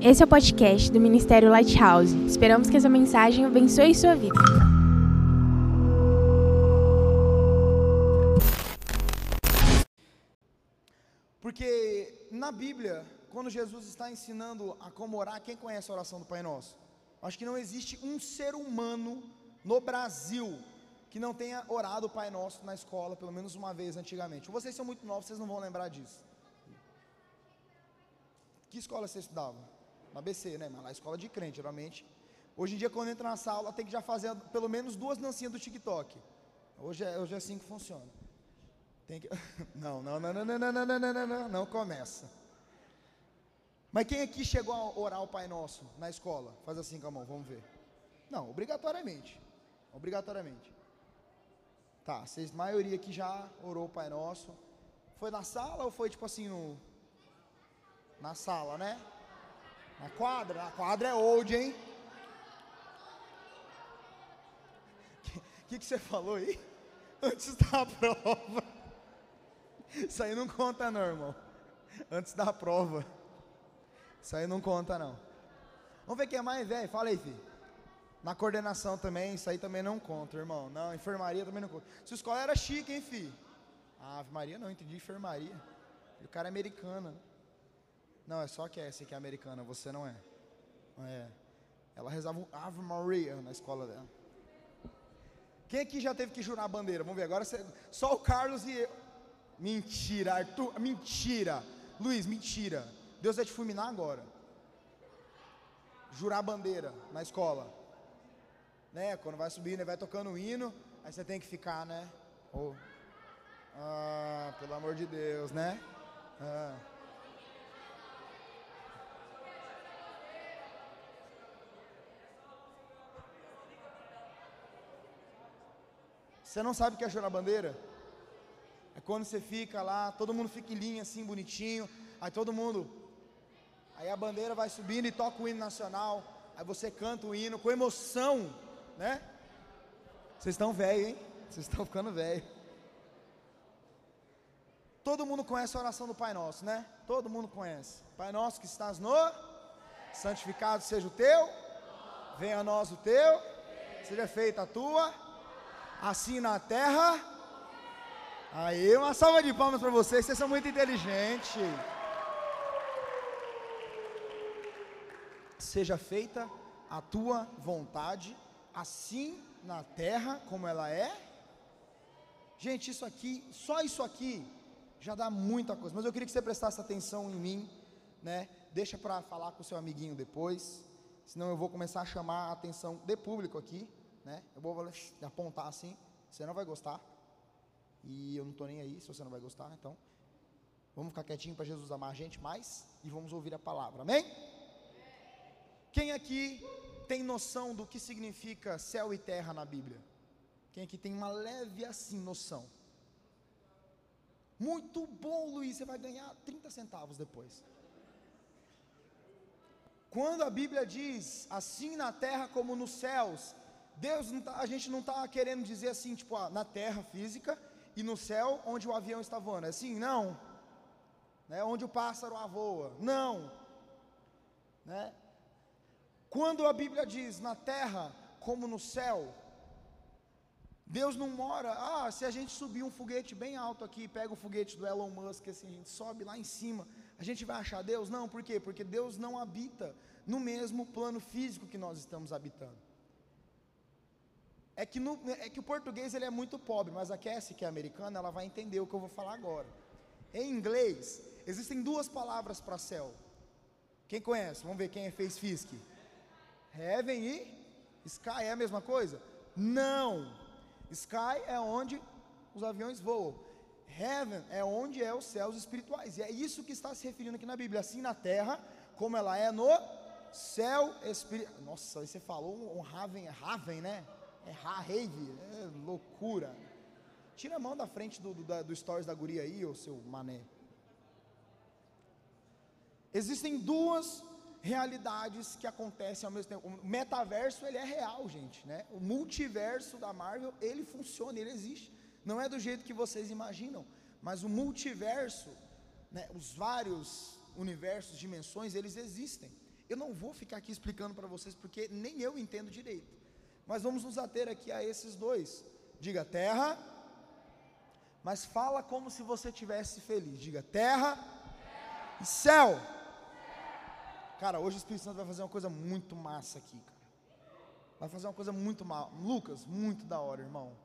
Esse é o podcast do Ministério Lighthouse. Esperamos que essa mensagem abençoe sua vida. Porque na Bíblia, quando Jesus está ensinando a como orar, quem conhece a oração do Pai Nosso? Acho que não existe um ser humano no Brasil que não tenha orado o Pai Nosso na escola, pelo menos uma vez antigamente. Vocês são muito novos, vocês não vão lembrar disso. Que escola você estudava? Na BC, né? Mas lá é escola de crente, geralmente. Hoje em dia, quando entra na sala, tem que já fazer pelo menos duas dancinhas do TikTok. Hoje é, hoje é assim que funciona. Tem que... Não, não, não, não, não, não, não, não, não, não, não começa. Mas quem aqui chegou a orar o Pai Nosso na escola? Faz assim com a mão, vamos ver. Não, obrigatoriamente. Obrigatoriamente. Tá, vocês, maioria aqui já orou o Pai Nosso. Foi na sala ou foi tipo assim no. Na sala, né? Na quadra? Na quadra é old, hein? O que, que você falou aí? Antes da prova. Isso aí não conta não, irmão. Antes da prova. Isso aí não conta não. Vamos ver quem é mais velho. Fala aí, filho. Na coordenação também, isso aí também não conta, irmão. Não, enfermaria também não conta. Se escola era chique, hein, filho? Ah, Ave Maria não, entendi enfermaria. o cara é americano. Não, é só que é esse que é americana, você não é. É. Ela rezava um Ave Maria na escola dela. Quem aqui já teve que jurar a bandeira? Vamos ver agora. Você... Só o Carlos e eu. Mentira, Arthur. Mentira. Luiz, mentira. Deus vai te fulminar agora. Jurar a bandeira na escola. Né? Quando vai subindo, vai tocando o hino. Aí você tem que ficar, né? Oh. Ah, pelo amor de Deus, né? Ah. Você não sabe o que é chorar bandeira? É quando você fica lá, todo mundo fica em linha assim, bonitinho. Aí todo mundo. Aí a bandeira vai subindo e toca o hino nacional. Aí você canta o hino com emoção, né? Vocês estão velhos, hein? Vocês estão ficando velhos. Todo mundo conhece a oração do Pai Nosso, né? Todo mundo conhece. Pai Nosso que estás no, santificado seja o teu, venha a nós o teu, seja feita a tua assim na terra. Aí, uma salva de palmas para vocês, vocês são muito inteligentes. Seja feita a tua vontade, assim na terra como ela é. Gente, isso aqui, só isso aqui já dá muita coisa. Mas eu queria que você prestasse atenção em mim, né? Deixa para falar com o seu amiguinho depois, senão eu vou começar a chamar a atenção de público aqui né? Eu vou apontar assim, você não vai gostar. E eu não estou nem aí se você não vai gostar, então vamos ficar quietinho para Jesus amar a gente mais e vamos ouvir a palavra. Amém? Quem aqui tem noção do que significa céu e terra na Bíblia? Quem aqui tem uma leve assim noção? Muito bom, Luiz, você vai ganhar 30 centavos depois. Quando a Bíblia diz assim na terra como nos céus, Deus, tá, a gente não está querendo dizer assim, tipo, ah, na terra física e no céu onde o avião está voando. É assim, não. Né, onde o pássaro voa. Não. Né? Quando a Bíblia diz na terra como no céu, Deus não mora, ah, se a gente subir um foguete bem alto aqui, pega o foguete do Elon Musk, assim, a gente sobe lá em cima, a gente vai achar Deus? Não, por quê? Porque Deus não habita no mesmo plano físico que nós estamos habitando. É que, no, é que o português ele é muito pobre, mas a Cassie, que é americana, ela vai entender o que eu vou falar agora. Em inglês, existem duas palavras para céu. Quem conhece? Vamos ver quem fez FISC. Heaven e Sky é a mesma coisa? Não. Sky é onde os aviões voam. Heaven é onde é os céus espirituais. E é isso que está se referindo aqui na Bíblia. Assim na terra, como ela é no céu espiritual. Nossa, você falou um, Raven, Raven, né? É rave, é loucura. Tira a mão da frente do, do, do stories da guria aí, ô seu mané. Existem duas realidades que acontecem ao mesmo tempo. O metaverso ele é real, gente, né? O multiverso da Marvel ele funciona, ele existe. Não é do jeito que vocês imaginam, mas o multiverso, né, os vários universos, dimensões, eles existem. Eu não vou ficar aqui explicando para vocês porque nem eu entendo direito. Mas vamos nos ater aqui a esses dois. Diga terra, mas fala como se você tivesse feliz. Diga terra, e céu. Cara, hoje o Espírito Santo vai fazer uma coisa muito massa aqui, cara. Vai fazer uma coisa muito mal. Lucas, muito da hora, irmão.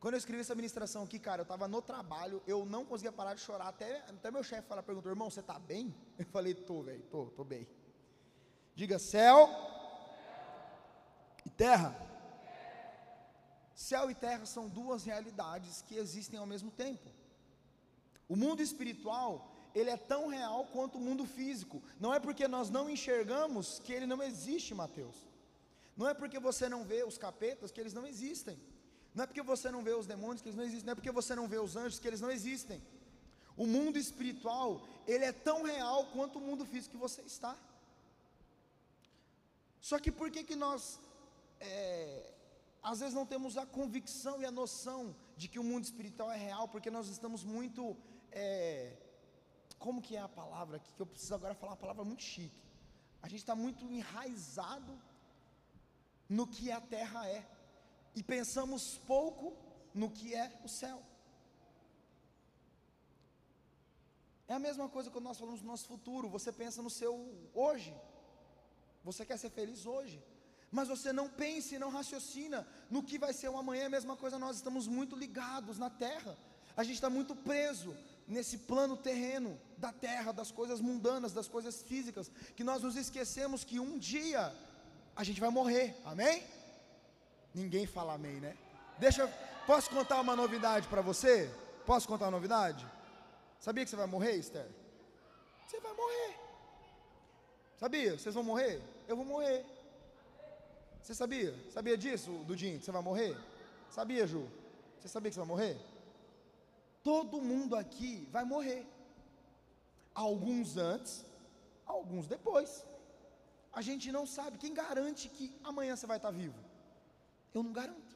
Quando eu escrevi essa ministração aqui, cara, eu estava no trabalho, eu não conseguia parar de chorar. Até, até meu chefe perguntou, irmão, você está bem? Eu falei, tô, velho, tô, tô bem. Diga céu e terra. Céu e terra são duas realidades que existem ao mesmo tempo. O mundo espiritual ele é tão real quanto o mundo físico. Não é porque nós não enxergamos que ele não existe, Mateus. Não é porque você não vê os capetas que eles não existem. Não é porque você não vê os demônios que eles não existem. Não é porque você não vê os anjos que eles não existem. O mundo espiritual, ele é tão real quanto o mundo físico que você está. Só que por que que nós, é, às vezes não temos a convicção e a noção de que o mundo espiritual é real? Porque nós estamos muito é, como que é a palavra aqui? Que eu preciso agora falar uma palavra muito chique. A gente está muito enraizado no que a terra é. E pensamos pouco no que é o céu. É a mesma coisa quando nós falamos do nosso futuro. Você pensa no seu hoje. Você quer ser feliz hoje. Mas você não pensa e não raciocina no que vai ser o amanhã. É a mesma coisa, nós estamos muito ligados na terra. A gente está muito preso nesse plano terreno da terra, das coisas mundanas, das coisas físicas, que nós nos esquecemos que um dia a gente vai morrer, amém? Ninguém fala amém, né? Deixa, posso contar uma novidade para você? Posso contar uma novidade? Sabia que você vai morrer, Esther? Você vai morrer. Sabia? Vocês vão morrer? Eu vou morrer. Você sabia? Sabia disso, Dudinho? Que você vai morrer? Sabia, Ju? Você sabia que você vai morrer? Todo mundo aqui vai morrer. Alguns antes, alguns depois. A gente não sabe. Quem garante que amanhã você vai estar vivo? Eu não garanto.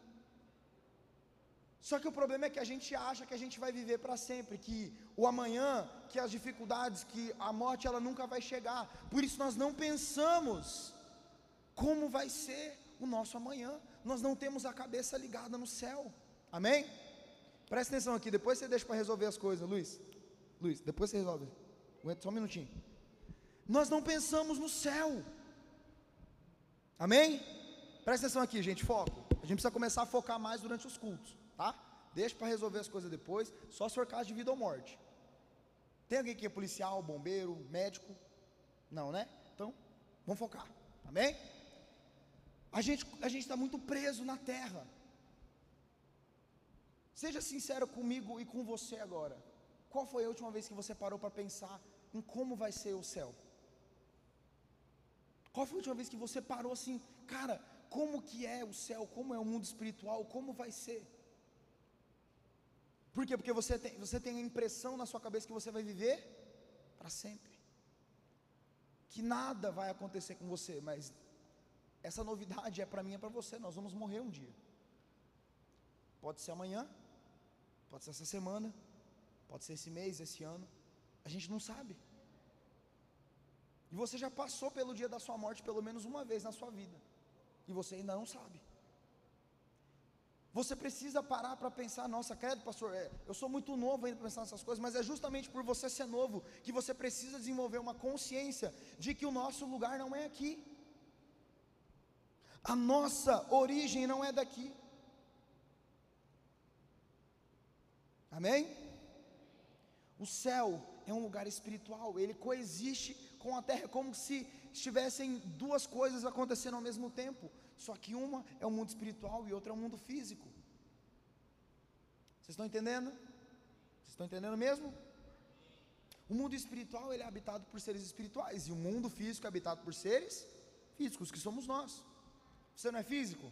Só que o problema é que a gente acha que a gente vai viver para sempre, que o amanhã, que as dificuldades, que a morte ela nunca vai chegar. Por isso nós não pensamos como vai ser o nosso amanhã. Nós não temos a cabeça ligada no céu. Amém? Presta atenção aqui, depois você deixa para resolver as coisas, Luiz. Luiz, depois você resolve. Aguenta só um minutinho. Nós não pensamos no céu. Amém? Presta atenção aqui, gente, foco. A gente precisa começar a focar mais durante os cultos, tá? Deixa para resolver as coisas depois, só se for caso de vida ou morte. Tem alguém que é policial, bombeiro, médico? Não, né? Então, vamos focar. Amém? A gente a está muito preso na terra. Seja sincero comigo e com você agora. Qual foi a última vez que você parou para pensar em como vai ser o céu? Qual foi a última vez que você parou assim, cara, como que é o céu, como é o mundo espiritual, como vai ser? Por quê? Porque você tem, você tem a impressão na sua cabeça que você vai viver para sempre. Que nada vai acontecer com você, mas essa novidade é para mim e é para você. Nós vamos morrer um dia. Pode ser amanhã, Pode ser essa semana, pode ser esse mês, esse ano. A gente não sabe. E você já passou pelo dia da sua morte pelo menos uma vez na sua vida. E você ainda não sabe. Você precisa parar para pensar, nossa, credo, pastor, é, eu sou muito novo ainda para pensar nessas coisas, mas é justamente por você ser novo que você precisa desenvolver uma consciência de que o nosso lugar não é aqui. A nossa origem não é daqui. Amém? O céu é um lugar espiritual, ele coexiste com a terra, como se estivessem duas coisas acontecendo ao mesmo tempo. Só que uma é o mundo espiritual e outra é o mundo físico. Vocês estão entendendo? Vocês estão entendendo mesmo? O mundo espiritual ele é habitado por seres espirituais e o mundo físico é habitado por seres físicos, que somos nós. Você não é físico?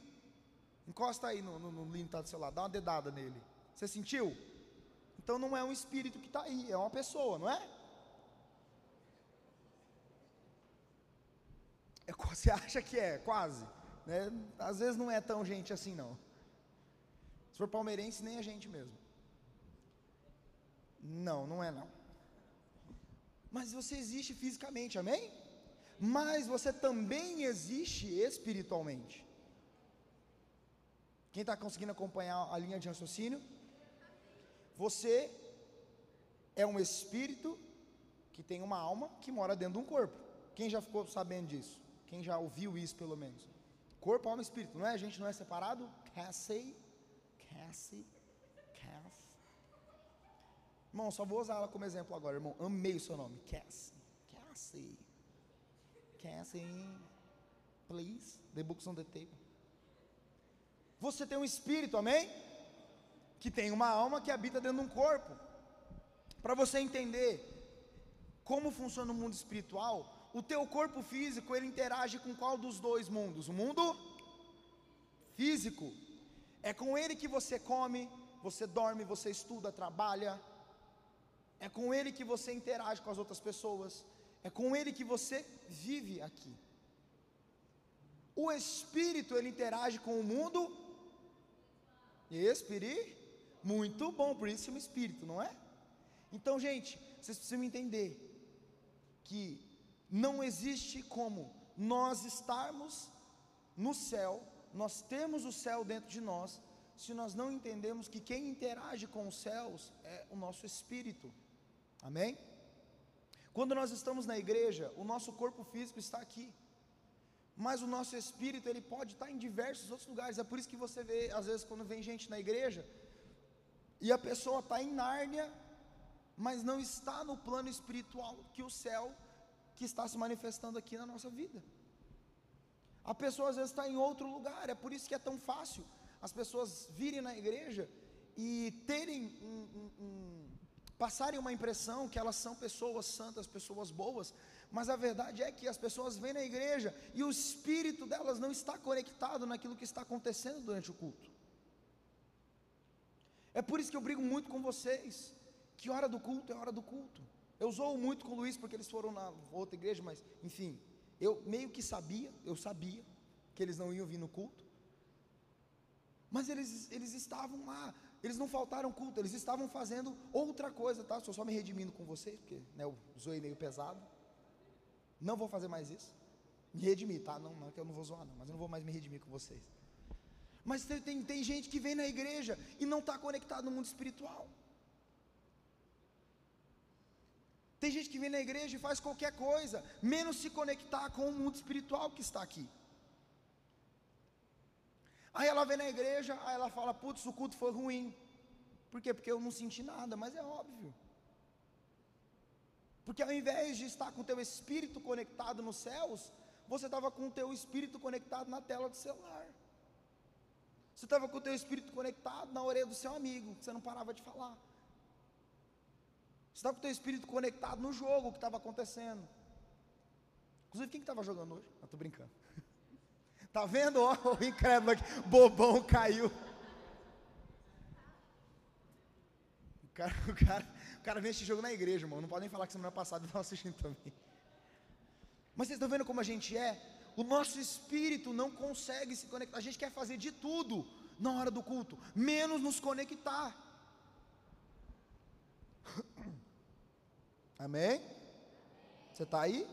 Encosta aí no, no, no que está do seu lado, dá uma dedada nele. Você sentiu? Então não é um espírito que está aí, é uma pessoa, não é? é? Você acha que é, quase. Né? Às vezes não é tão gente assim, não. Se for palmeirense, nem a gente mesmo. Não, não é não. Mas você existe fisicamente, amém? Mas você também existe espiritualmente. Quem está conseguindo acompanhar a linha de raciocínio? Você é um espírito que tem uma alma que mora dentro de um corpo. Quem já ficou sabendo disso? Quem já ouviu isso pelo menos? Corpo, alma e espírito, não é? A gente não é separado? Cassie, Cassie, Cass. Irmão, só vou usar ela como exemplo agora, irmão. Amei o seu nome, Cassie, Cassie, Cassie. Please, the books on the table. Você tem um espírito, amém? Que tem uma alma que habita dentro de um corpo. Para você entender como funciona o mundo espiritual, o teu corpo físico ele interage com qual dos dois mundos? O mundo físico. É com ele que você come, você dorme, você estuda, trabalha. É com ele que você interage com as outras pessoas. É com ele que você vive aqui. O espírito ele interage com o mundo espírito. Muito bom, por isso um espírito, não é? Então, gente, vocês precisam entender que não existe como nós estarmos no céu, nós temos o céu dentro de nós, se nós não entendemos que quem interage com os céus é o nosso espírito. Amém? Quando nós estamos na igreja, o nosso corpo físico está aqui. Mas o nosso espírito, ele pode estar em diversos outros lugares. É por isso que você vê, às vezes, quando vem gente na igreja, e a pessoa está em Nárnia, mas não está no plano espiritual que o céu que está se manifestando aqui na nossa vida. A pessoa às vezes está em outro lugar, é por isso que é tão fácil as pessoas virem na igreja e terem um, um, um, passarem uma impressão que elas são pessoas santas, pessoas boas, mas a verdade é que as pessoas vêm na igreja e o espírito delas não está conectado naquilo que está acontecendo durante o culto. É por isso que eu brigo muito com vocês, que hora do culto é hora do culto. Eu zoo muito com o Luiz porque eles foram na outra igreja, mas enfim, eu meio que sabia, eu sabia que eles não iam vir no culto. Mas eles, eles estavam lá, eles não faltaram culto, eles estavam fazendo outra coisa, tá? Estou só me redimindo com vocês, porque né, eu zoei meio pesado. Não vou fazer mais isso. Me redimir, tá? Não, não é eu não vou zoar, não, mas eu não vou mais me redimir com vocês. Mas tem, tem gente que vem na igreja e não está conectado no mundo espiritual. Tem gente que vem na igreja e faz qualquer coisa, menos se conectar com o mundo espiritual que está aqui. Aí ela vem na igreja, aí ela fala: Putz, o culto foi ruim. Por quê? Porque eu não senti nada, mas é óbvio. Porque ao invés de estar com o teu espírito conectado nos céus, você estava com o teu espírito conectado na tela do celular. Você estava com o teu espírito conectado na orelha do seu amigo, que você não parava de falar. Você estava com o teu espírito conectado no jogo que estava acontecendo. Inclusive, quem que estava jogando hoje? Estou brincando. Tá vendo? Ó, o incrédulo aqui, bobão caiu. O cara, o cara, o cara vem assistir jogo na igreja, irmão. Não podem falar que semana passada estava assistindo também. Mas vocês estão vendo como a gente é? O nosso espírito não consegue se conectar. A gente quer fazer de tudo na hora do culto, menos nos conectar. Amém? Você está aí?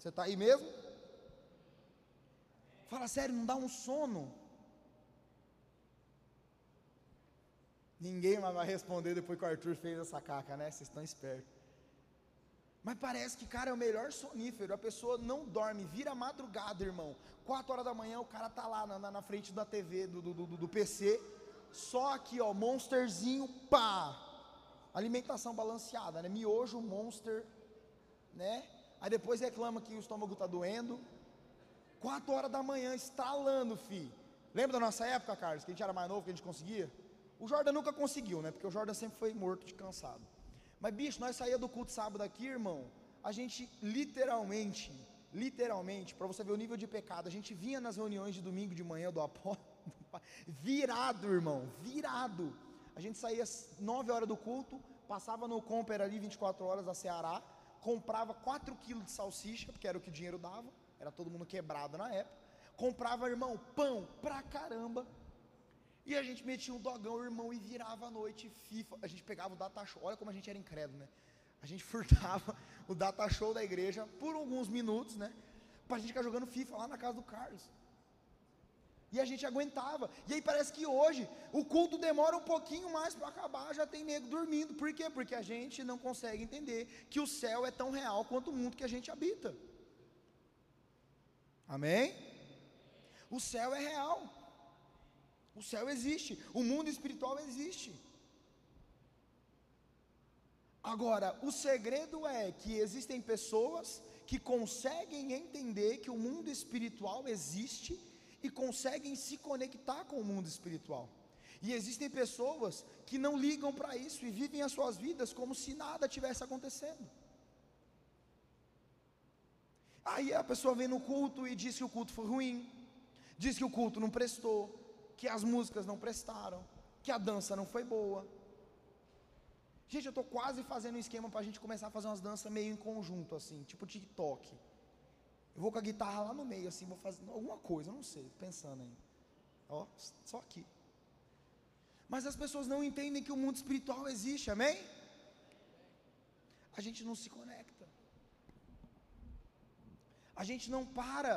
Você está aí mesmo? Fala sério, não dá um sono. Ninguém vai responder depois que o Arthur fez essa caca, né? Vocês estão espertos. Mas parece que, cara, é o melhor sonífero. A pessoa não dorme, vira madrugada, irmão. Quatro horas da manhã, o cara tá lá na, na frente da TV, do, do, do, do PC. Só aqui, ó, monsterzinho, pá. Alimentação balanceada, né? Miojo, monster, né? Aí depois reclama que o estômago tá doendo. Quatro horas da manhã, estralando, fi. Lembra da nossa época, Carlos, que a gente era mais novo, que a gente conseguia? O Jordan nunca conseguiu, né? Porque o Jordan sempre foi morto de cansado. Mas, bicho, nós saía do culto sábado aqui, irmão. A gente literalmente, literalmente, para você ver o nível de pecado, a gente vinha nas reuniões de domingo de manhã do apóstolo, virado, irmão, virado. A gente saía às 9 horas do culto, passava no Comper ali 24 horas da Ceará, comprava 4 quilos de salsicha, porque era o que o dinheiro dava, era todo mundo quebrado na época. Comprava, irmão, pão pra caramba, e a gente metia um dogão, irmão, e virava a noite FIFA. A gente pegava o data show. Olha como a gente era incrédulo, né? A gente furtava o data show da igreja por alguns minutos, né? Pra gente ficar jogando FIFA lá na casa do Carlos. E a gente aguentava. E aí parece que hoje o culto demora um pouquinho mais para acabar, já tem nego dormindo. Por quê? Porque a gente não consegue entender que o céu é tão real quanto o mundo que a gente habita. Amém? O céu é real. O céu existe, o mundo espiritual existe. Agora, o segredo é que existem pessoas que conseguem entender que o mundo espiritual existe e conseguem se conectar com o mundo espiritual. E existem pessoas que não ligam para isso e vivem as suas vidas como se nada tivesse acontecendo. Aí a pessoa vem no culto e diz que o culto foi ruim, diz que o culto não prestou, que as músicas não prestaram, que a dança não foi boa. Gente, eu estou quase fazendo um esquema para a gente começar a fazer umas danças meio em conjunto, assim, tipo TikTok. Eu vou com a guitarra lá no meio, assim, vou fazer alguma coisa, não sei, pensando aí. Ó, só aqui. Mas as pessoas não entendem que o mundo espiritual existe, amém? A gente não se conecta. A gente não para.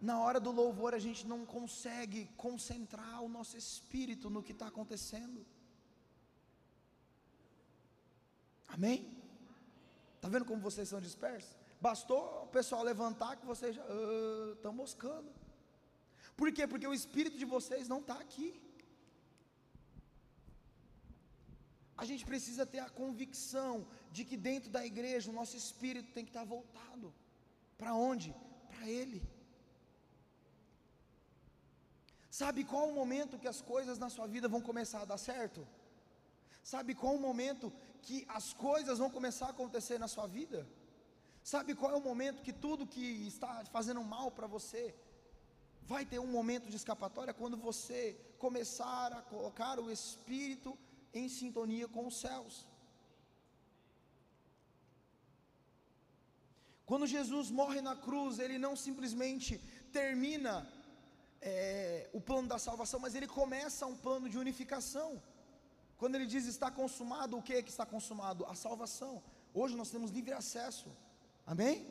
Na hora do louvor, a gente não consegue concentrar o nosso espírito no que está acontecendo. Amém? Está vendo como vocês são dispersos? Bastou o pessoal levantar que vocês já estão uh, moscando. Por quê? Porque o espírito de vocês não está aqui. A gente precisa ter a convicção de que dentro da igreja o nosso espírito tem que estar tá voltado. Para onde? Para Ele. Sabe qual o momento que as coisas na sua vida vão começar a dar certo? Sabe qual o momento que as coisas vão começar a acontecer na sua vida? Sabe qual é o momento que tudo que está fazendo mal para você vai ter um momento de escapatória quando você começar a colocar o espírito em sintonia com os céus. Quando Jesus morre na cruz, ele não simplesmente termina é, o plano da salvação, mas ele começa um plano de unificação. Quando ele diz está consumado, o que é que está consumado? A salvação. Hoje nós temos livre acesso Amém?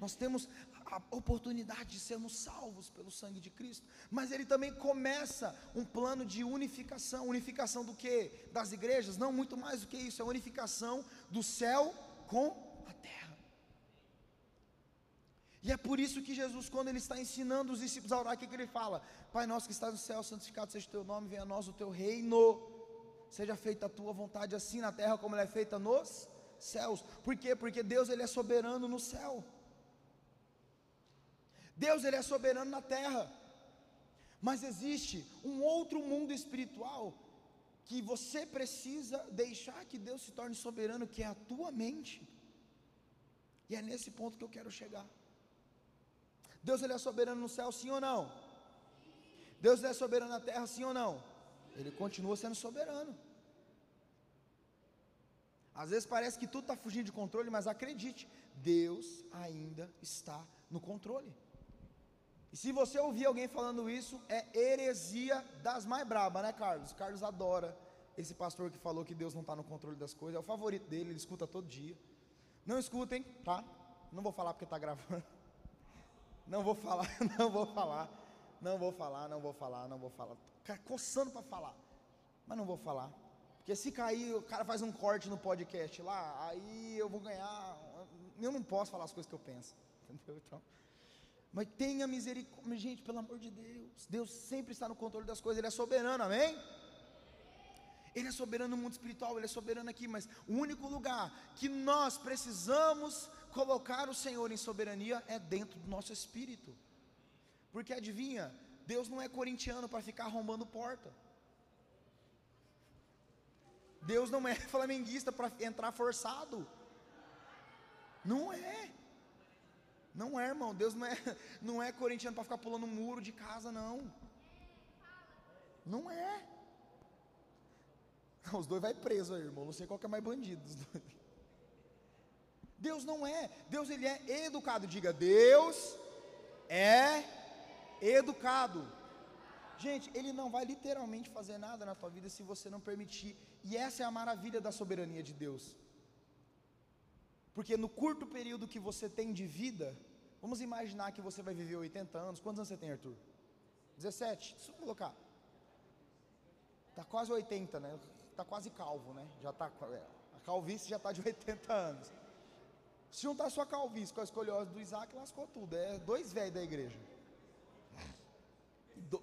Nós temos a oportunidade de sermos salvos pelo sangue de Cristo, mas ele também começa um plano de unificação, unificação do que? Das igrejas? Não, muito mais do que isso, é unificação do céu com a terra. E é por isso que Jesus, quando ele está ensinando os discípulos a orar, o que, que ele fala? Pai nosso que estás no céu, santificado seja o teu nome, venha a nós o teu reino, seja feita a tua vontade assim na terra como ela é feita nos céus. Por quê? Porque Deus ele é soberano no céu. Deus ele é soberano na terra. Mas existe um outro mundo espiritual que você precisa deixar que Deus se torne soberano, que é a tua mente. E é nesse ponto que eu quero chegar. Deus ele é soberano no céu, sim ou não? Deus ele é soberano na terra, sim ou não? Ele continua sendo soberano. Às vezes parece que tudo está fugindo de controle, mas acredite, Deus ainda está no controle. E se você ouvir alguém falando isso, é heresia das mais brabas, né, Carlos? Carlos adora esse pastor que falou que Deus não está no controle das coisas, é o favorito dele, ele escuta todo dia. Não escutem, tá? Não vou falar porque está gravando. Não vou falar, não vou falar, não vou falar, não vou falar, não vou falar. Coçando para falar, mas não vou falar. Porque se cair, o cara faz um corte no podcast lá, aí eu vou ganhar. Eu não posso falar as coisas que eu penso. Entendeu? Então. Mas tenha misericórdia, gente, pelo amor de Deus. Deus sempre está no controle das coisas, Ele é soberano, amém? Ele é soberano no mundo espiritual, Ele é soberano aqui, mas o único lugar que nós precisamos colocar o Senhor em soberania é dentro do nosso espírito. Porque adivinha, Deus não é corintiano para ficar arrombando porta. Deus não é flamenguista para entrar forçado. Não é. Não é, irmão. Deus não é, não é corintiano para ficar pulando um muro de casa, não. Não é. Os dois vai preso aí, irmão. Não sei qual que é mais bandido dos dois. Deus não é. Deus ele é educado. Diga, Deus é educado. Gente, ele não vai literalmente fazer nada na tua vida se você não permitir e essa é a maravilha da soberania de Deus. Porque no curto período que você tem de vida, vamos imaginar que você vai viver 80 anos. Quantos anos você tem, Arthur? 17. Deixa eu colocar. Tá quase 80, né? Tá quase calvo, né? Já tá é, a calvície já tá de 80 anos. Se juntar sua calvície com a escoliose do Isaac, lascou tudo. É dois velhos da igreja.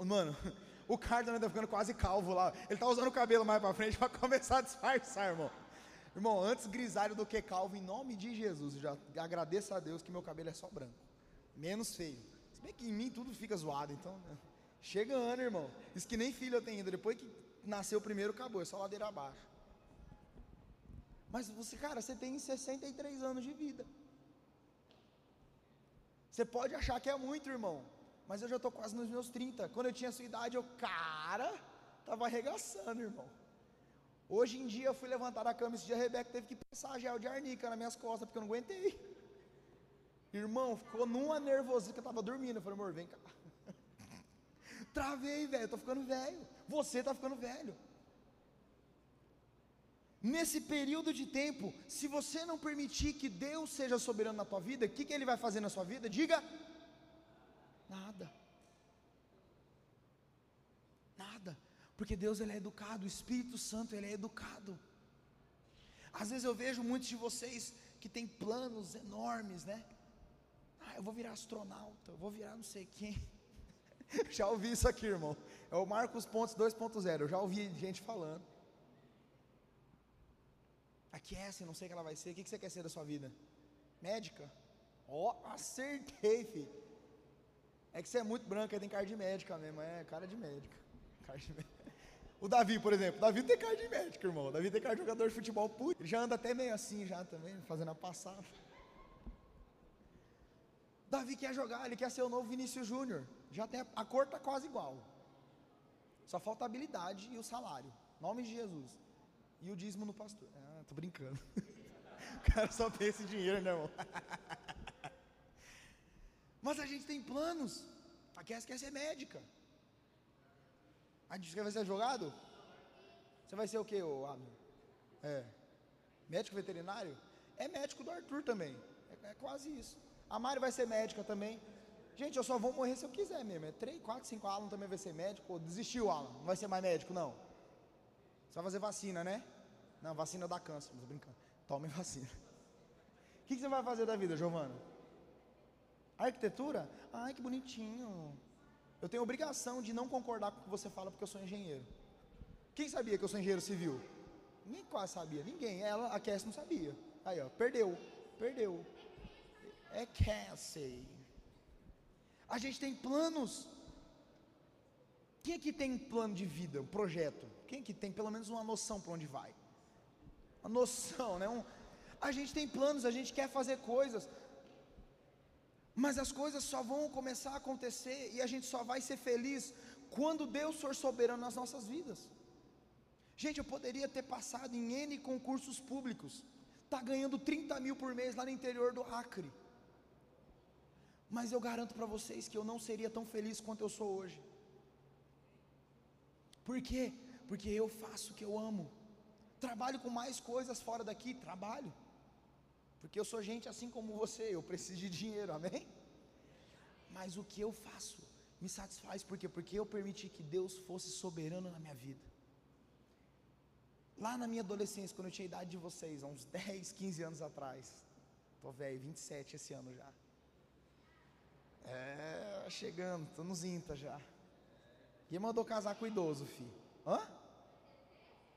Mano, o cara também tá ficando quase calvo lá. Ele tá usando o cabelo mais para frente para começar a disfarçar, irmão. Irmão, antes grisalho do que calvo, em nome de Jesus. Já agradeço a Deus que meu cabelo é só branco. Menos feio. Se bem que em mim tudo fica zoado, então. Né? Chega ano, irmão. Isso que nem filho eu tenho ainda. Depois que nasceu o primeiro, acabou. É só ladeira abaixo. Mas você, cara, você tem 63 anos de vida. Você pode achar que é muito, irmão. Mas eu já estou quase nos meus 30. Quando eu tinha sua idade, eu, cara, estava arregaçando, irmão. Hoje em dia eu fui levantar a cama esse dia, a Rebeca teve que passar gel de arnica nas minhas costas, porque eu não aguentei. Irmão, ficou numa nervosinha que eu estava dormindo. Eu falei, amor, vem cá. Travei, velho, estou ficando velho. Você está ficando velho. Nesse período de tempo, se você não permitir que Deus seja soberano na tua vida, o que, que Ele vai fazer na sua vida? Diga nada. Nada. Porque Deus ele é educado, o Espírito Santo ele é educado. Às vezes eu vejo muitos de vocês que têm planos enormes, né? Ah, eu vou virar astronauta, eu vou virar não sei quem. já ouvi isso aqui, irmão. É o Marcos Pontes 2.0. Eu já ouvi gente falando. Aqui é não sei o que ela vai ser. O que você quer ser da sua vida? Médica? Ó, oh, acertei, filho. É que você é muito branco, aí tem cara de médica mesmo. É cara de médica. Cara de médica. O Davi, por exemplo, o Davi tem cara de médico, irmão. O Davi tem cara de jogador de futebol puro. Ele já anda até meio assim já também, fazendo a passada. Davi quer jogar, ele quer ser o novo Vinícius Júnior. Já tem a, a cor tá quase igual. Só falta a habilidade e o salário. Nome de Jesus. E o dízimo no pastor. Ah, tô brincando. o cara só pensa em dinheiro, né, irmão? Mas a gente tem planos. A Cass quer ser médica. A gente vai ser advogado? Você vai ser o que, ô Abner? É. Médico veterinário? É médico do Arthur também. É, é, quase isso. A Mari vai ser médica também. Gente, eu só vou morrer se eu quiser mesmo. É 3, 4, 5 Alan também vai ser médico. Pô, desistiu, Alan. Não vai ser mais médico, não. Vai fazer vacina, né? Não, vacina dá câncer. Tô brincando. Tome vacina. O que, que você vai fazer da vida, Giovana? Arquitetura? Ai, que bonitinho. Eu tenho obrigação de não concordar com o que você fala porque eu sou engenheiro. Quem sabia que eu sou engenheiro civil? Nem quase sabia, ninguém. Ela, a Cassie não sabia. Aí, ó, perdeu, perdeu. É Cassie. A gente tem planos. Quem aqui tem um plano de vida, um projeto? Quem aqui tem pelo menos uma noção para onde vai? Uma noção, né? Um, a gente tem planos, a gente quer fazer coisas. Mas as coisas só vão começar a acontecer e a gente só vai ser feliz quando Deus for soberano nas nossas vidas. Gente, eu poderia ter passado em N concursos públicos, tá ganhando 30 mil por mês lá no interior do Acre. Mas eu garanto para vocês que eu não seria tão feliz quanto eu sou hoje. Por quê? Porque eu faço o que eu amo. Trabalho com mais coisas fora daqui, trabalho. Porque eu sou gente assim como você, eu preciso de dinheiro, amém? Mas o que eu faço me satisfaz, por quê? Porque eu permiti que Deus fosse soberano na minha vida. Lá na minha adolescência, quando eu tinha a idade de vocês, há uns 10, 15 anos atrás, tô velho, 27 esse ano já. É, chegando, tô nos INTA já. Quem mandou casar com o idoso, filho? Hã?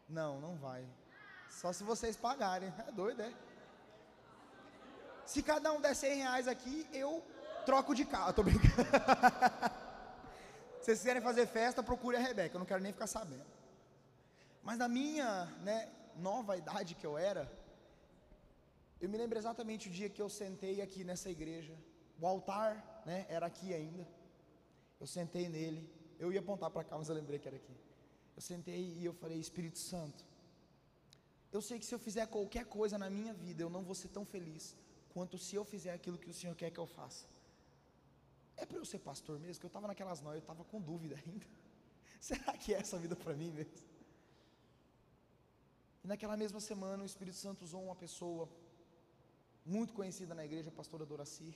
Não, não vai. Só se vocês pagarem. É doido, é? Se cada um der 100 reais aqui, eu troco de carro. Tô brincando. Se vocês quiserem fazer festa, procure a Rebeca. Eu não quero nem ficar sabendo. Mas na minha né, nova idade que eu era, eu me lembro exatamente o dia que eu sentei aqui nessa igreja. O altar né, era aqui ainda. Eu sentei nele. Eu ia apontar para cá, mas eu lembrei que era aqui. Eu sentei e eu falei: Espírito Santo, eu sei que se eu fizer qualquer coisa na minha vida, eu não vou ser tão feliz quanto se eu fizer aquilo que o Senhor quer que eu faça. É para eu ser pastor mesmo? Que eu estava naquelas noias, eu estava com dúvida ainda. Será que é essa vida para mim mesmo? E naquela mesma semana o Espírito Santo usou uma pessoa muito conhecida na igreja, a pastora Doraci.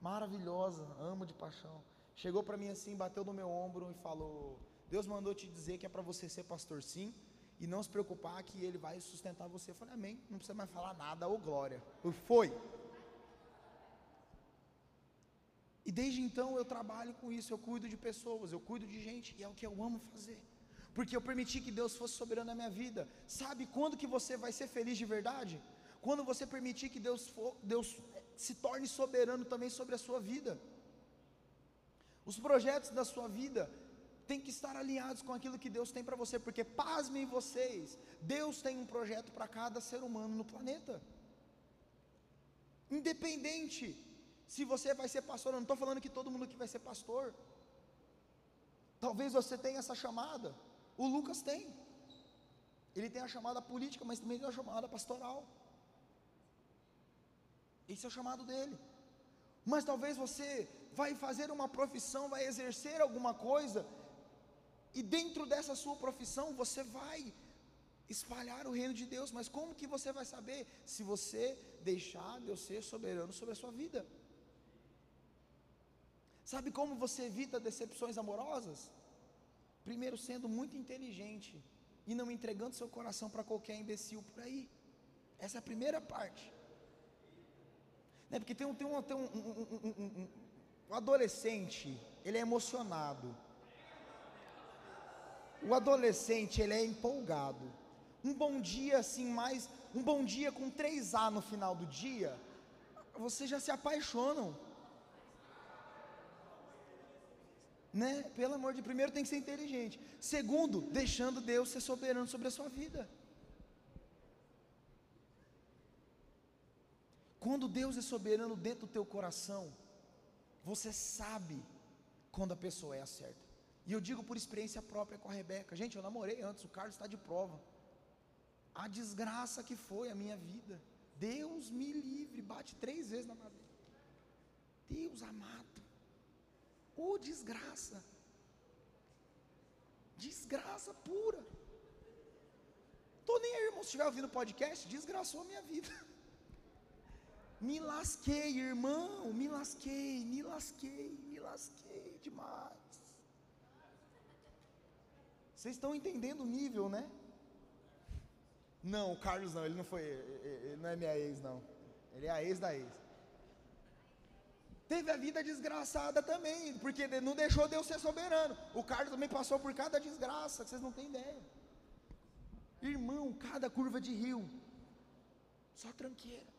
Maravilhosa, amo de paixão. Chegou para mim assim, bateu no meu ombro e falou: Deus mandou te dizer que é para você ser pastor sim, e não se preocupar que ele vai sustentar você. Eu falei: Amém. Não precisa mais falar nada, ô glória. E foi. E desde então eu trabalho com isso, eu cuido de pessoas, eu cuido de gente, e é o que eu amo fazer. Porque eu permiti que Deus fosse soberano na minha vida. Sabe quando que você vai ser feliz de verdade? Quando você permitir que Deus, for, Deus se torne soberano também sobre a sua vida. Os projetos da sua vida têm que estar alinhados com aquilo que Deus tem para você, porque pasmem vocês, Deus tem um projeto para cada ser humano no planeta. Independente se você vai ser pastor, eu não estou falando que todo mundo aqui vai ser pastor. Talvez você tenha essa chamada. O Lucas tem. Ele tem a chamada política, mas também tem a chamada pastoral. Esse é o chamado dele. Mas talvez você vai fazer uma profissão, vai exercer alguma coisa, e dentro dessa sua profissão você vai espalhar o reino de Deus, mas como que você vai saber se você deixar Deus ser soberano sobre a sua vida? Sabe como você evita decepções amorosas? Primeiro, sendo muito inteligente e não entregando seu coração para qualquer imbecil por aí. Essa é a primeira parte. Né? Porque tem um, tem um, tem um, um, um, um adolescente, ele é emocionado. O adolescente, ele é empolgado. Um bom dia assim, mais um bom dia com três A no final do dia, vocês já se apaixonam. Né? Pelo amor de primeiro tem que ser inteligente. Segundo, deixando Deus ser soberano sobre a sua vida. Quando Deus é soberano dentro do teu coração, você sabe quando a pessoa é a certa. E eu digo por experiência própria com a Rebeca. Gente, eu namorei antes, o Carlos está de prova. A desgraça que foi a minha vida. Deus me livre, bate três vezes na madeira. Deus amado. Oh, desgraça. Desgraça pura. Tô nem aí, irmão, se estiver ouvindo podcast, desgraçou a minha vida. Me lasquei, irmão, me lasquei, me lasquei, me lasquei demais. Vocês estão entendendo o nível, né? Não, o Carlos não, ele não foi, ele não é minha ex, não. Ele é a ex da ex. Teve a vida desgraçada também, porque não deixou Deus ser soberano. O Carlos também passou por cada desgraça, vocês não têm ideia. Irmão, cada curva de rio, só tranqueira.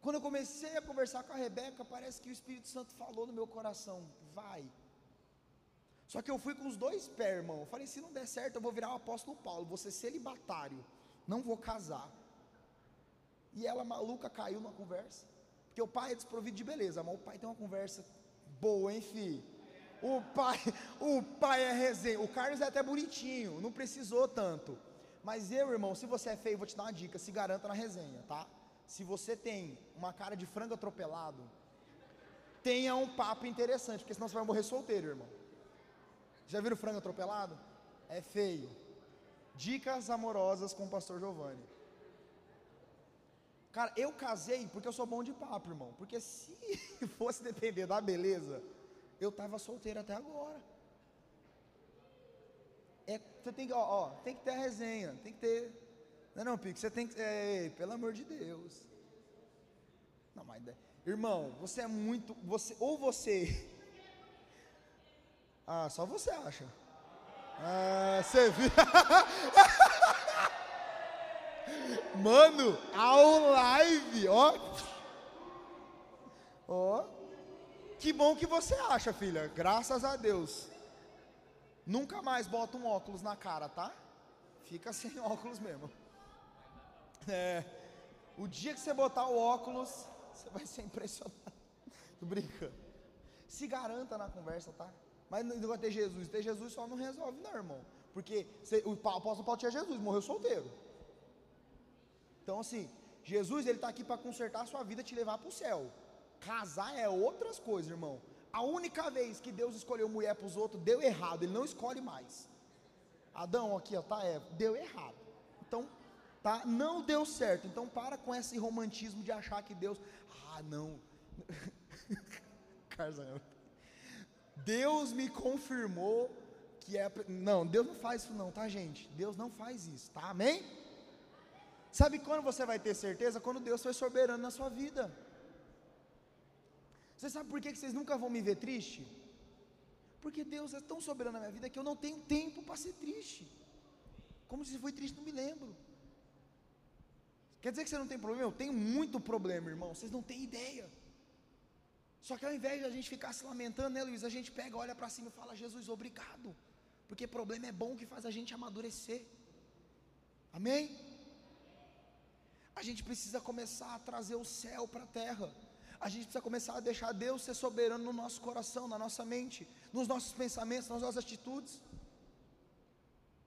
Quando eu comecei a conversar com a Rebeca, parece que o Espírito Santo falou no meu coração: vai. Só que eu fui com os dois pés, irmão. Eu falei: se não der certo, eu vou virar o apóstolo Paulo, vou ser celibatário, não vou casar. E ela maluca caiu numa conversa. Porque o pai é desprovido de beleza, mas o pai tem uma conversa boa, hein, filho? O pai, o pai é resenha. O Carlos é até bonitinho, não precisou tanto. Mas eu, irmão, se você é feio, vou te dar uma dica: se garanta na resenha, tá? Se você tem uma cara de frango atropelado, tenha um papo interessante, porque senão você vai morrer solteiro, irmão. Já viram frango atropelado? É feio. Dicas amorosas com o pastor Giovanni. Cara, eu casei porque eu sou bom de papo, irmão. Porque se fosse depender da beleza, eu tava solteiro até agora. É, você tem que, ó, ó, tem que ter a resenha, tem que ter não, não, Pico, você tem que. É, pelo amor de Deus. Não, mas. Irmão, você é muito. Você, ou você. Ah, só você acha. Ah, você viu? Mano, ao live, ó. Ó. Que bom que você acha, filha. Graças a Deus. Nunca mais bota um óculos na cara, tá? Fica sem óculos mesmo. É, o dia que você botar o óculos, você vai ser impressionado. Tô brincando. Se garanta na conversa, tá? Mas não vai ter Jesus. Ter Jesus só não resolve, não, irmão. Porque o apóstolo Paulo tinha Jesus, morreu solteiro. Então, assim, Jesus ele está aqui para consertar a sua vida e te levar para o céu. Casar é outras coisas, irmão. A única vez que Deus escolheu mulher para os outros, deu errado, ele não escolhe mais. Adão aqui, ó, tá, é, deu errado. Então, tá? Não deu certo. Então para com esse romantismo de achar que Deus, ah, não. Deus me confirmou que é não, Deus não faz isso não, tá, gente? Deus não faz isso, tá? Amém? Sabe quando você vai ter certeza? Quando Deus foi soberano na sua vida. Você sabe por que vocês nunca vão me ver triste? Porque Deus é tão soberano na minha vida que eu não tenho tempo para ser triste. Como se foi triste, não me lembro. Quer dizer que você não tem problema? Eu tenho muito problema, irmão. Vocês não têm ideia. Só que ao invés de a gente ficar se lamentando, né, Luiz? A gente pega, olha para cima e fala: Jesus, obrigado. Porque problema é bom que faz a gente amadurecer. Amém? A gente precisa começar a trazer o céu para a terra a gente precisa começar a deixar Deus ser soberano no nosso coração, na nossa mente, nos nossos pensamentos, nas nossas atitudes.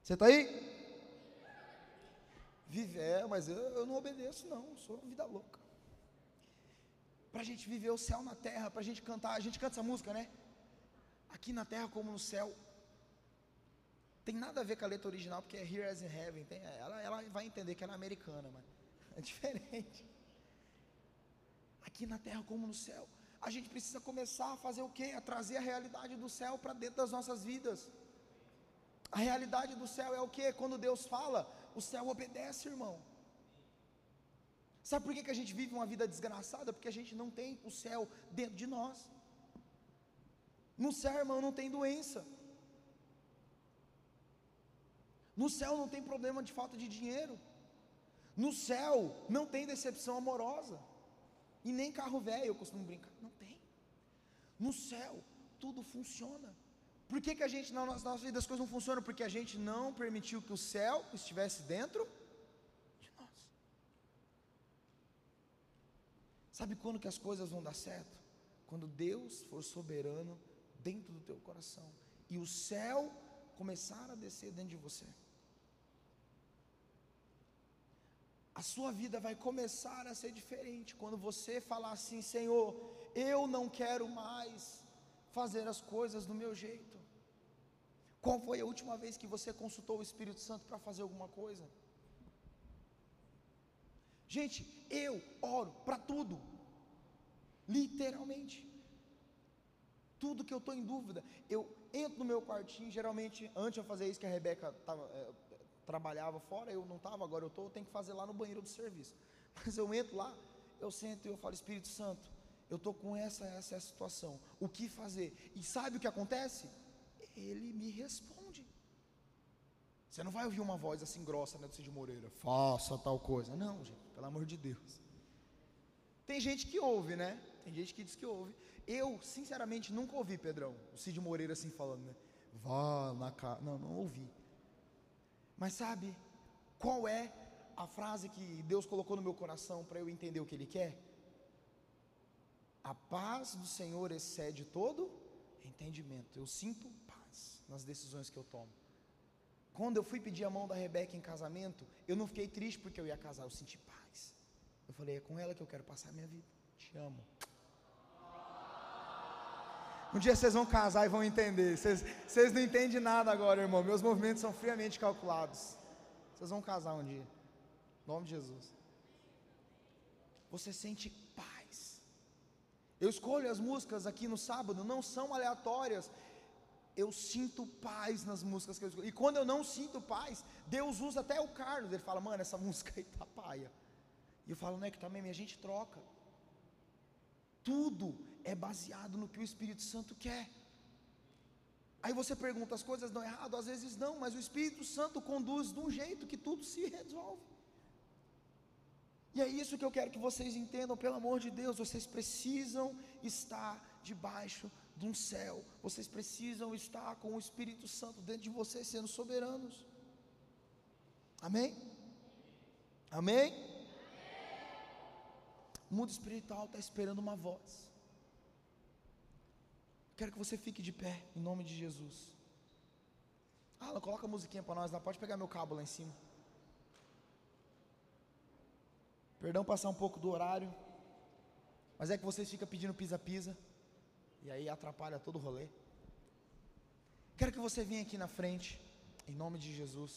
Você está aí? Viver, é, mas eu, eu não obedeço, não, sou vida louca. Para a gente viver o céu na terra, para a gente cantar, a gente canta essa música, né? Aqui na terra como no céu. Tem nada a ver com a letra original, porque é Here as in Heaven. Tem, ela, ela vai entender que ela é americana, mas é diferente aqui na terra como no céu. A gente precisa começar a fazer o quê? A trazer a realidade do céu para dentro das nossas vidas. A realidade do céu é o que? Quando Deus fala, o céu obedece, irmão. Sabe por que, que a gente vive uma vida desgraçada? Porque a gente não tem o céu dentro de nós. No céu, irmão, não tem doença. No céu não tem problema de falta de dinheiro. No céu não tem decepção amorosa. E nem carro velho, eu costumo brincar. Não tem. No céu, tudo funciona. Por que, que a gente, nas nossas vidas, as coisas não funcionam? Porque a gente não permitiu que o céu estivesse dentro de nós. Sabe quando que as coisas vão dar certo? Quando Deus for soberano dentro do teu coração. E o céu começar a descer dentro de você. a sua vida vai começar a ser diferente quando você falar assim: Senhor, eu não quero mais fazer as coisas do meu jeito. Qual foi a última vez que você consultou o Espírito Santo para fazer alguma coisa? Gente, eu oro para tudo, literalmente. Tudo que eu estou em dúvida, eu entro no meu quartinho, geralmente, antes de eu fazer isso que a Rebeca estava. É, trabalhava fora, eu não estava, agora eu estou, eu tenho que fazer lá no banheiro do serviço. Mas eu entro lá, eu sento e eu falo, Espírito Santo, eu estou com essa, essa, essa situação, o que fazer? E sabe o que acontece? Ele me responde. Você não vai ouvir uma voz assim grossa, né, do Cid Moreira, faça tal coisa. Não, gente, pelo amor de Deus. Tem gente que ouve, né? Tem gente que diz que ouve. Eu, sinceramente, nunca ouvi, Pedrão, o Cid Moreira assim falando, né? Vá na casa. Não, não ouvi. Mas sabe qual é a frase que Deus colocou no meu coração para eu entender o que Ele quer? A paz do Senhor excede todo entendimento. Eu sinto paz nas decisões que eu tomo. Quando eu fui pedir a mão da Rebeca em casamento, eu não fiquei triste porque eu ia casar, eu senti paz. Eu falei, é com ela que eu quero passar a minha vida. Te amo. Um dia vocês vão casar e vão entender. Vocês, vocês não entendem nada agora, irmão. Meus movimentos são friamente calculados. Vocês vão casar um dia. Em nome de Jesus. Você sente paz. Eu escolho as músicas aqui no sábado, não são aleatórias. Eu sinto paz nas músicas que eu escolho. E quando eu não sinto paz, Deus usa até o Carlos. Ele fala, mano, essa música aí tá paia. E eu falo, não é que também a gente troca. Tudo é baseado no que o Espírito Santo quer. Aí você pergunta, as coisas dão errado? Às vezes não, mas o Espírito Santo conduz de um jeito que tudo se resolve. E é isso que eu quero que vocês entendam, pelo amor de Deus, vocês precisam estar debaixo de um céu, vocês precisam estar com o Espírito Santo dentro de vocês, sendo soberanos. Amém? Amém? O mundo espiritual está esperando uma voz. Quero que você fique de pé, em nome de Jesus. Alan, coloca a musiquinha para nós lá. Pode pegar meu cabo lá em cima. Perdão passar um pouco do horário. Mas é que vocês ficam pedindo pisa-pisa. E aí atrapalha todo o rolê. Quero que você venha aqui na frente, em nome de Jesus.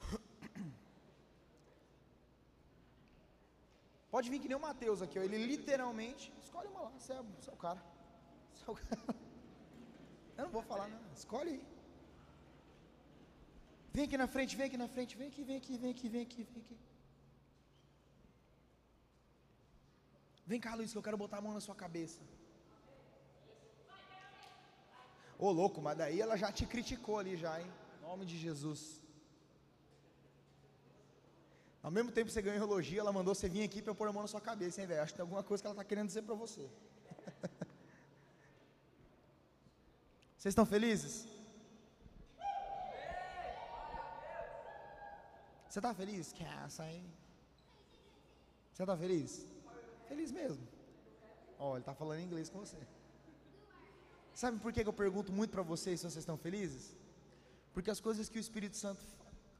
Pode vir que nem o Mateus aqui, ó. ele literalmente escolhe uma lá, você é, você é o cara. Você é o cara. Eu não vou falar, não. Escolhe aí. Vem aqui na frente, vem aqui na frente, vem aqui, vem aqui, vem aqui, vem aqui, vem aqui. Vem cá, Luiz, que eu quero botar a mão na sua cabeça. Ô louco, mas daí ela já te criticou ali já, hein? Em nome de Jesus. Ao mesmo tempo que você ganhou elogio, ela mandou você vir aqui para eu pôr a mão na sua cabeça, hein, velho? Acho que tem alguma coisa que ela está querendo dizer para você. Vocês estão felizes? Você está feliz? Que essa, hein? Você está feliz? Feliz mesmo. Ó, oh, ele está falando inglês com você. Sabe por que eu pergunto muito para vocês se vocês estão felizes? Porque as coisas que o Espírito Santo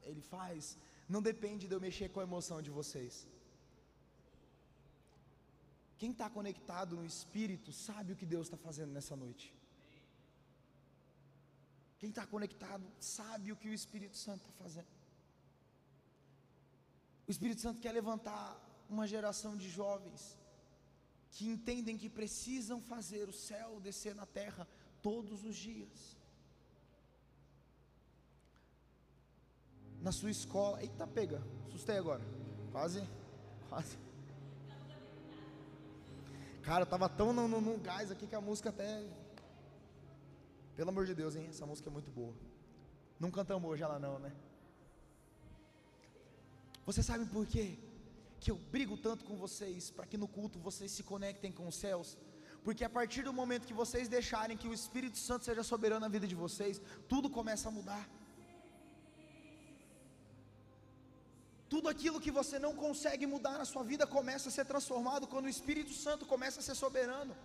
ele faz não depende de eu mexer com a emoção de vocês. Quem está conectado no Espírito sabe o que Deus está fazendo nessa noite. Quem está conectado sabe o que o Espírito Santo está fazendo. O Espírito Santo quer levantar uma geração de jovens que entendem que precisam fazer o céu descer na terra todos os dias. Na sua escola, eita pega, assustei agora, quase, quase. Cara, eu tava tão no, no, no gás aqui que a música até pelo amor de Deus, hein? Essa música é muito boa. Não cantamos hoje ela não, né? Você sabe por quê? Que eu brigo tanto com vocês para que no culto vocês se conectem com os céus. Porque a partir do momento que vocês deixarem que o Espírito Santo seja soberano na vida de vocês, tudo começa a mudar. Tudo aquilo que você não consegue mudar na sua vida começa a ser transformado quando o Espírito Santo começa a ser soberano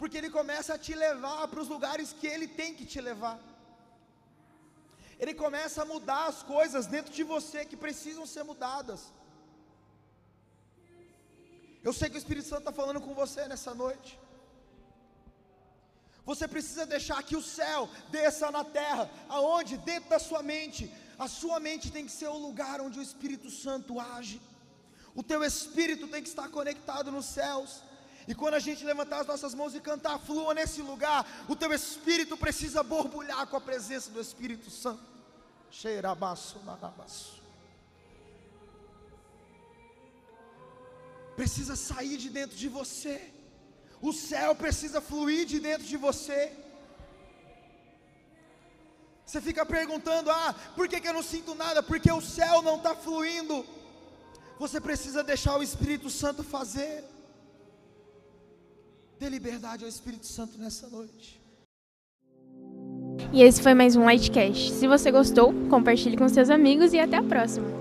porque Ele começa a te levar para os lugares que Ele tem que te levar. Ele começa a mudar as coisas dentro de você que precisam ser mudadas. Eu sei que o Espírito Santo está falando com você nessa noite. Você precisa deixar que o céu desça na terra, aonde? Dentro da sua mente. A sua mente tem que ser o lugar onde o Espírito Santo age. O teu espírito tem que estar conectado nos céus. E quando a gente levantar as nossas mãos e cantar, flua nesse lugar, o teu espírito precisa borbulhar com a presença do Espírito Santo. Cheirabaço, nadabaço. Precisa sair de dentro de você. O céu precisa fluir de dentro de você. Você fica perguntando: ah, por que, que eu não sinto nada? Porque o céu não está fluindo. Você precisa deixar o Espírito Santo fazer. Dê liberdade ao Espírito Santo nessa noite. E esse foi mais um Lightcast. Se você gostou, compartilhe com seus amigos e até a próxima.